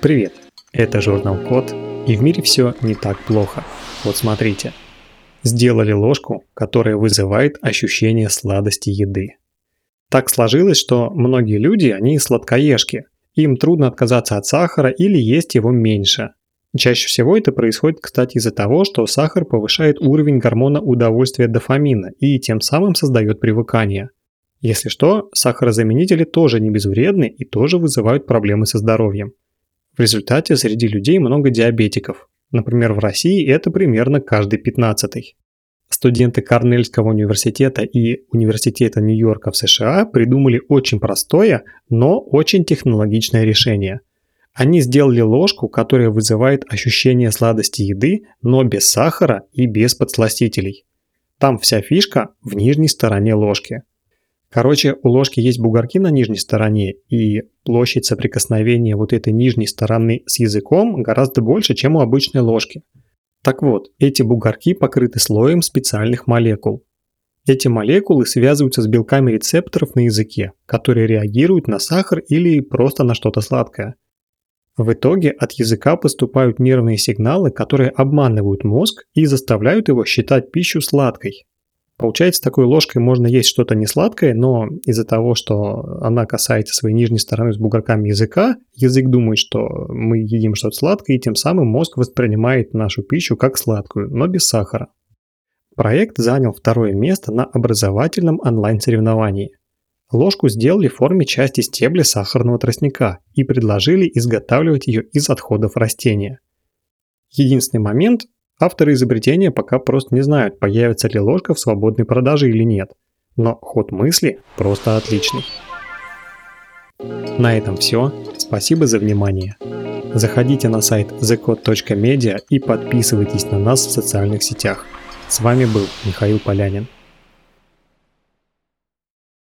Привет, это журнал Код, и в мире все не так плохо. Вот смотрите. Сделали ложку, которая вызывает ощущение сладости еды. Так сложилось, что многие люди, они сладкоежки. Им трудно отказаться от сахара или есть его меньше. Чаще всего это происходит, кстати, из-за того, что сахар повышает уровень гормона удовольствия дофамина и тем самым создает привыкание. Если что, сахарозаменители тоже не безвредны и тоже вызывают проблемы со здоровьем. В результате среди людей много диабетиков. Например, в России это примерно каждый пятнадцатый. Студенты Корнельского университета и Университета Нью-Йорка в США придумали очень простое, но очень технологичное решение. Они сделали ложку, которая вызывает ощущение сладости еды, но без сахара и без подсластителей. Там вся фишка в нижней стороне ложки. Короче, у ложки есть бугорки на нижней стороне, и площадь соприкосновения вот этой нижней стороны с языком гораздо больше, чем у обычной ложки. Так вот, эти бугорки покрыты слоем специальных молекул. Эти молекулы связываются с белками рецепторов на языке, которые реагируют на сахар или просто на что-то сладкое. В итоге от языка поступают нервные сигналы, которые обманывают мозг и заставляют его считать пищу сладкой, Получается, такой ложкой можно есть что-то несладкое, но из-за того, что она касается своей нижней стороны с бугорками языка, язык думает, что мы едим что-то сладкое, и тем самым мозг воспринимает нашу пищу как сладкую, но без сахара. Проект занял второе место на образовательном онлайн-соревновании. Ложку сделали в форме части стебля сахарного тростника и предложили изготавливать ее из отходов растения. Единственный момент Авторы изобретения пока просто не знают, появится ли ложка в свободной продаже или нет. Но ход мысли просто отличный. На этом все. Спасибо за внимание. Заходите на сайт thecode.media и подписывайтесь на нас в социальных сетях. С вами был Михаил Полянин.